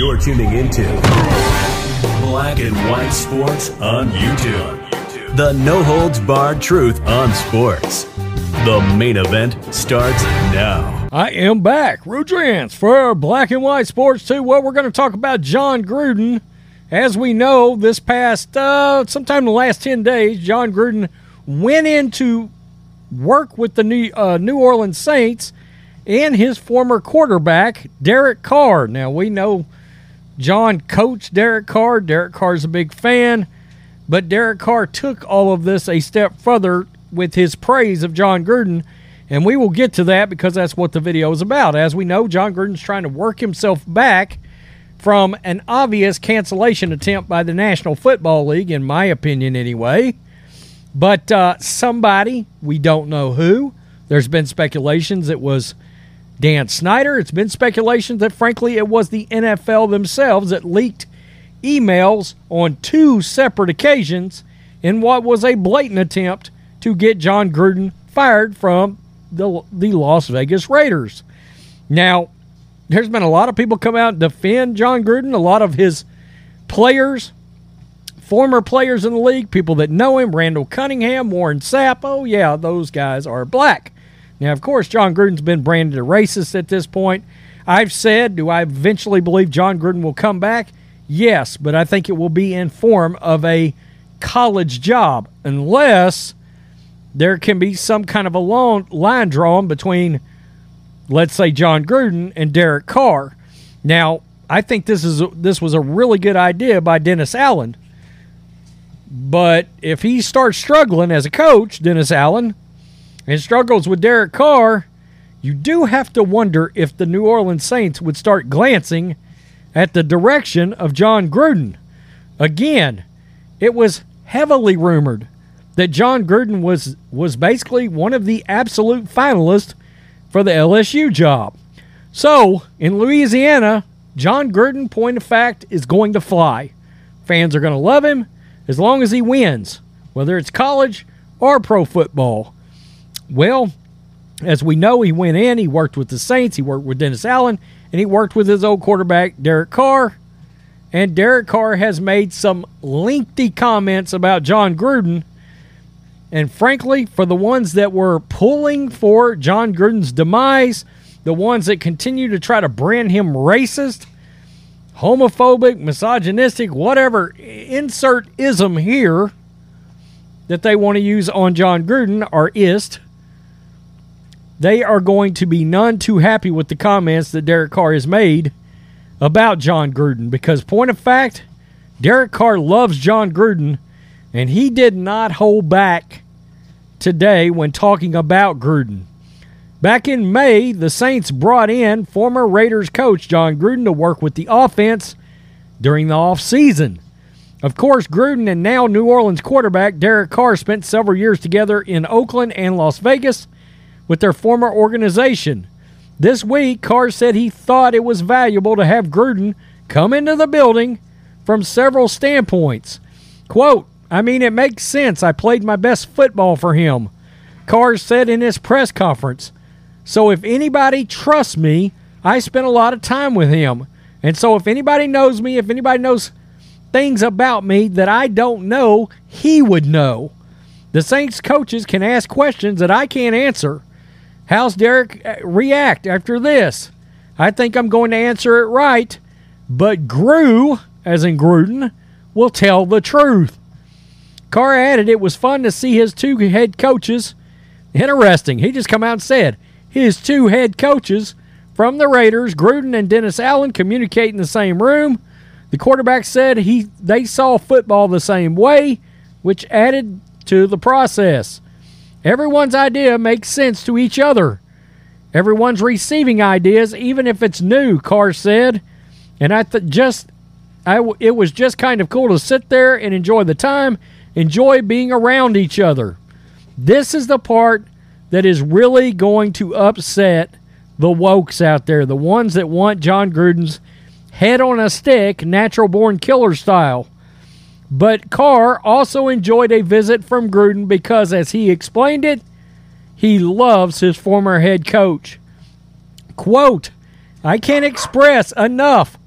You're tuning into Black and White Sports on YouTube. The no holds barred truth on sports. The main event starts now. I am back, Rudrance, for Black and White Sports 2. Well, we're going to talk about Jon Gruden. As we know, this past, uh, sometime in the last 10 days, Jon Gruden went into work with the New, uh, New Orleans Saints and his former quarterback, Derek Carr. Now, we know Jon coached Derek Carr. Derek Carr's a big fan, but Derek Carr took all of this a step further with his praise of Jon Gruden, and we will get to that because that's what the video is about. As we know, Jon Gruden's trying to work himself back from an obvious cancellation attempt by the National Football League, in my opinion, anyway. But uh, somebody, we don't know who, there's been speculations it was Dan Snyder. It's been speculation that, frankly, it was the NFL themselves that leaked emails on two separate occasions in what was a blatant attempt to get Jon Gruden fired from the, the Las Vegas Raiders. Now, there's been a lot of people come out and defend Jon Gruden, a lot of his players, former players in the league, people that know him, Randall Cunningham, Warren Sapp. Oh, yeah, those guys are black. Now, of course, Jon Gruden's been branded a racist at this point. I've said, do I eventually believe Jon Gruden will come back? Yes, but I think it will be in form of a college job, unless there can be some kind of a line drawn between, let's say, Jon Gruden and Derek Carr. Now, I think this is this was a really good idea by Dennis Allen. But if he starts struggling as a coach, Dennis Allen, and struggles with Derek Carr, you do have to wonder if the New Orleans Saints would start glancing at the direction of Jon Gruden. Again, it was heavily rumored that Jon Gruden was was basically one of the absolute finalists for the LSU job. So, in Louisiana, Jon Gruden, point of fact, is going to fly. Fans are going to love him as long as he wins, whether it's college or pro football. Well, as we know, he went in, he worked with the Saints, he worked with Dennis Allen, and he worked with his old quarterback, Derek Carr. And Derek Carr has made some lengthy comments about Jon Gruden. And frankly, for the ones that were pulling for Jon Gruden's demise, the ones that continue to try to brand him racist, homophobic, misogynistic, whatever, insert ism here that they want to use on Jon Gruden are ist they are going to be none too happy with the comments that Derek Carr has made about Jon Gruden because, point of fact, Derek Carr loves Jon Gruden, and he did not hold back today when talking about Gruden. Back in May, the Saints brought in former Raiders coach Jon Gruden to work with the offense during the offseason. Of course, Gruden and now New Orleans quarterback Derek Carr spent several years together in Oakland and Las Vegas with their former organization. This week, Carr said he thought it was valuable to have Gruden come into the building from several standpoints. Quote, I mean, it makes sense. I played my best football for him, Carr said in his press conference. So if anybody trusts me, I spent a lot of time with him. And so if anybody knows me, if anybody knows things about me that I don't know, he would know. The Saints coaches can ask questions that I can't answer. How's Derek uh, react after this? I think I'm going to answer it right, but Gru, as in Gruden, will tell the truth. Carr added it was fun to see his two head coaches. Interesting. He just come out and said his two head coaches from the Raiders, Gruden and Dennis Allen, communicate in the same room. The quarterback said he they saw football the same way, which added to the process. Everyone's idea makes sense to each other. Everyone's receiving ideas, even if it's new, Carr said. And I th- just, I w- it was just kind of cool to sit there and enjoy the time, enjoy being around each other. This is the part that is really going to upset the wokes out there, the ones that want Jon Gruden's head on a stick, natural born killer style. But Carr also enjoyed a visit from Gruden because, as he explained it, he loves his former head coach. Quote, I can't express enough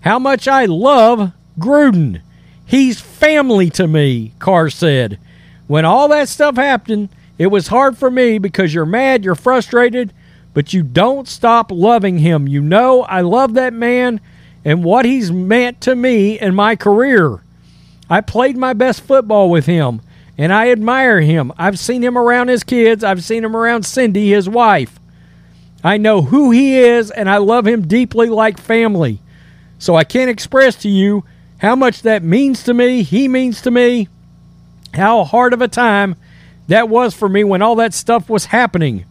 how much I love Gruden. He's family to me, Carr said. When all that stuff happened, it was hard for me because you're mad, you're frustrated, but you don't stop loving him. You know, I love that man and what he's meant to me in my career. I played my best football with him and I admire him. I've seen him around his kids, I've seen him around Cindy, his wife. I know who he is and I love him deeply like family. So I can't express to you how much that means to me, he means to me, how hard of a time that was for me when all that stuff was happening.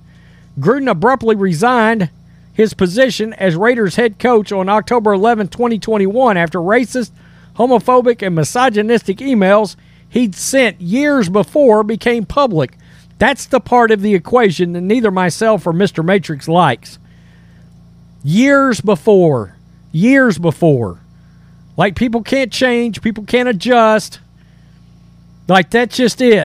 Gruden abruptly resigned his position as Raiders head coach on October 11, 2021, after racist, homophobic, and misogynistic emails he'd sent years before became public. That's the part of the equation that neither myself or Mr. Matrix likes. Years before. Years before. Like people can't change, people can't adjust. Like that's just it.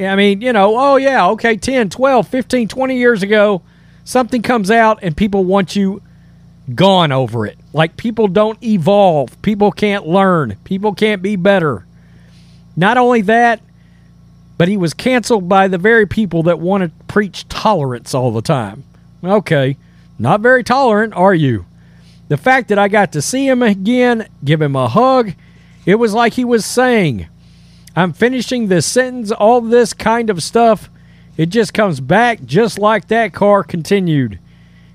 I mean, you know, oh yeah, okay, 10, 12, 15, 20 years ago, something comes out and people want you gone over it. Like people don't evolve, people can't learn, people can't be better. Not only that, but he was canceled by the very people that want to preach tolerance all the time. Okay, not very tolerant, are you? The fact that I got to see him again, give him a hug, it was like he was saying, I'm finishing this sentence, all this kind of stuff. It just comes back just like that Carr continued.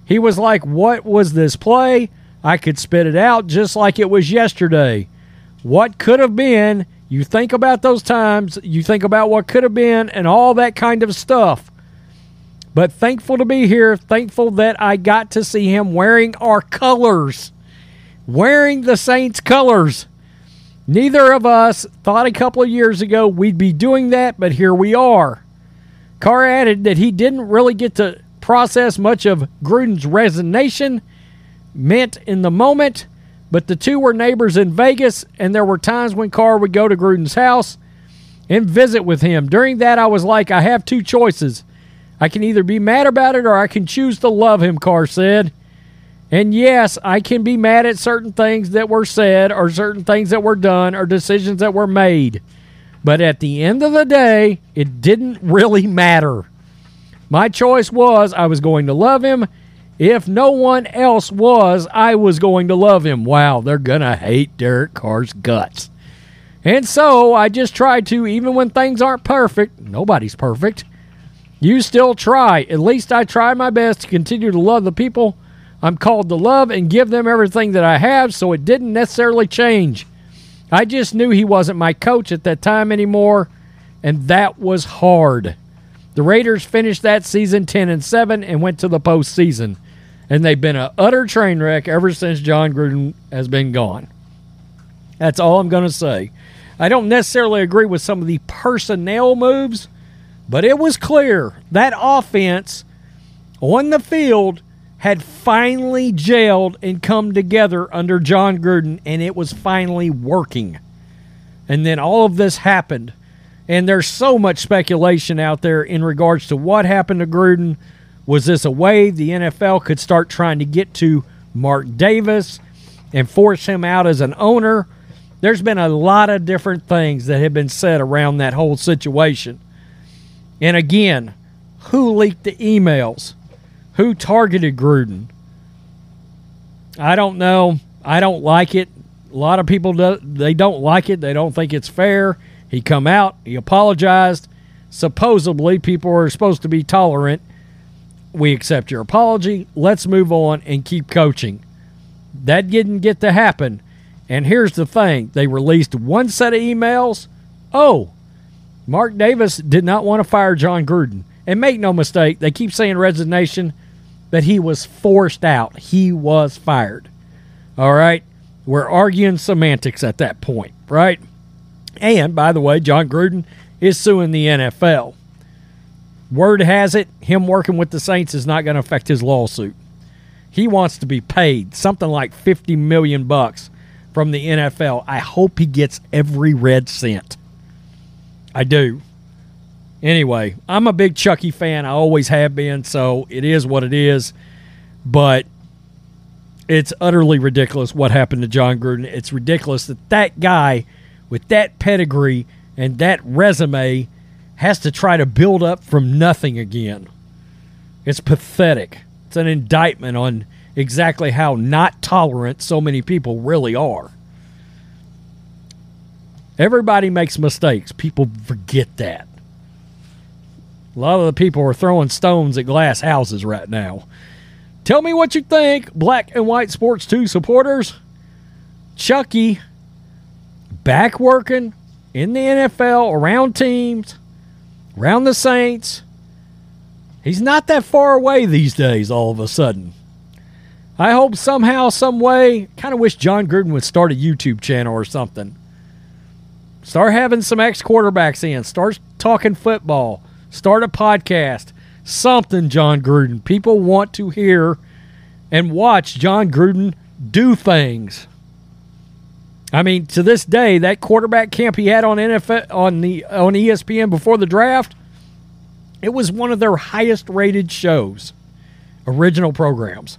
He was like, What was this play? I could spit it out just like it was yesterday. What could have been? You think about those times, you think about what could have been, and all that kind of stuff. But thankful to be here, thankful that I got to see him wearing our colors, wearing the Saints' colors. Neither of us thought a couple of years ago we'd be doing that, but here we are. Carr added that he didn't really get to process much of Gruden's resignation meant in the moment, but the two were neighbors in Vegas, and there were times when Carr would go to Gruden's house and visit with him. During that, I was like, I have two choices. I can either be mad about it or I can choose to love him, Carr said. And yes, I can be mad at certain things that were said or certain things that were done or decisions that were made. But at the end of the day, it didn't really matter. My choice was I was going to love him. If no one else was, I was going to love him. Wow, they're going to hate Derek Carr's guts. And so I just tried to, even when things aren't perfect, nobody's perfect, you still try. At least I try my best to continue to love the people I'm called to love and give them everything that I have, so it didn't necessarily change. I just knew he wasn't my coach at that time anymore, and that was hard. The Raiders finished that season 10 and 7 and went to the postseason, and they've been an utter train wreck ever since Jon Gruden has been gone. That's all I'm going to say. I don't necessarily agree with some of the personnel moves, but it was clear that offense on the field had finally jailed and come together under Jon Gruden, and it was finally working. And then all of this happened. And there's so much speculation out there in regards to what happened to Gruden. Was this a way the NFL could start trying to get to Mark Davis and force him out as an owner? There's been a lot of different things that have been said around that whole situation. And again, who leaked the emails? Who targeted Gruden? I don't know. I don't like it. A lot of people do, they don't like it. They don't think it's fair. He come out, he apologized. Supposedly people are supposed to be tolerant. We accept your apology. Let's move on and keep coaching. That didn't get to happen. And here's the thing they released one set of emails. Oh, Mark Davis did not want to fire Jon Gruden. And make no mistake, they keep saying resignation that he was forced out. He was fired. All right. We're arguing semantics at that point, right? And by the way, Jon Gruden is suing the NFL. Word has it, him working with the Saints is not going to affect his lawsuit. He wants to be paid something like 50 million bucks from the NFL. I hope he gets every red cent. I do. Anyway, I'm a big Chucky fan. I always have been, so it is what it is. But it's utterly ridiculous what happened to Jon Gruden. It's ridiculous that that guy with that pedigree and that resume has to try to build up from nothing again. It's pathetic. It's an indictment on exactly how not tolerant so many people really are. Everybody makes mistakes. People forget that. A lot of the people are throwing stones at glass houses right now. Tell me what you think, Black and White Sports 2 supporters. Chucky back working in the NFL around teams, around the Saints. He's not that far away these days, all of a sudden. I hope somehow, some way, kind of wish Jon Gruden would start a YouTube channel or something. Start having some ex quarterbacks in. Start talking football. Start a podcast. Something, Jon Gruden. People want to hear and watch Jon Gruden do things. I mean, to this day, that quarterback camp he had on NFL on the on ESPN before the draft, it was one of their highest rated shows, original programs.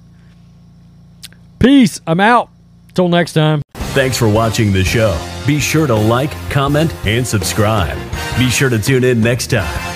Peace. I'm out. Till next time. Thanks for watching the show. Be sure to like, comment, and subscribe. Be sure to tune in next time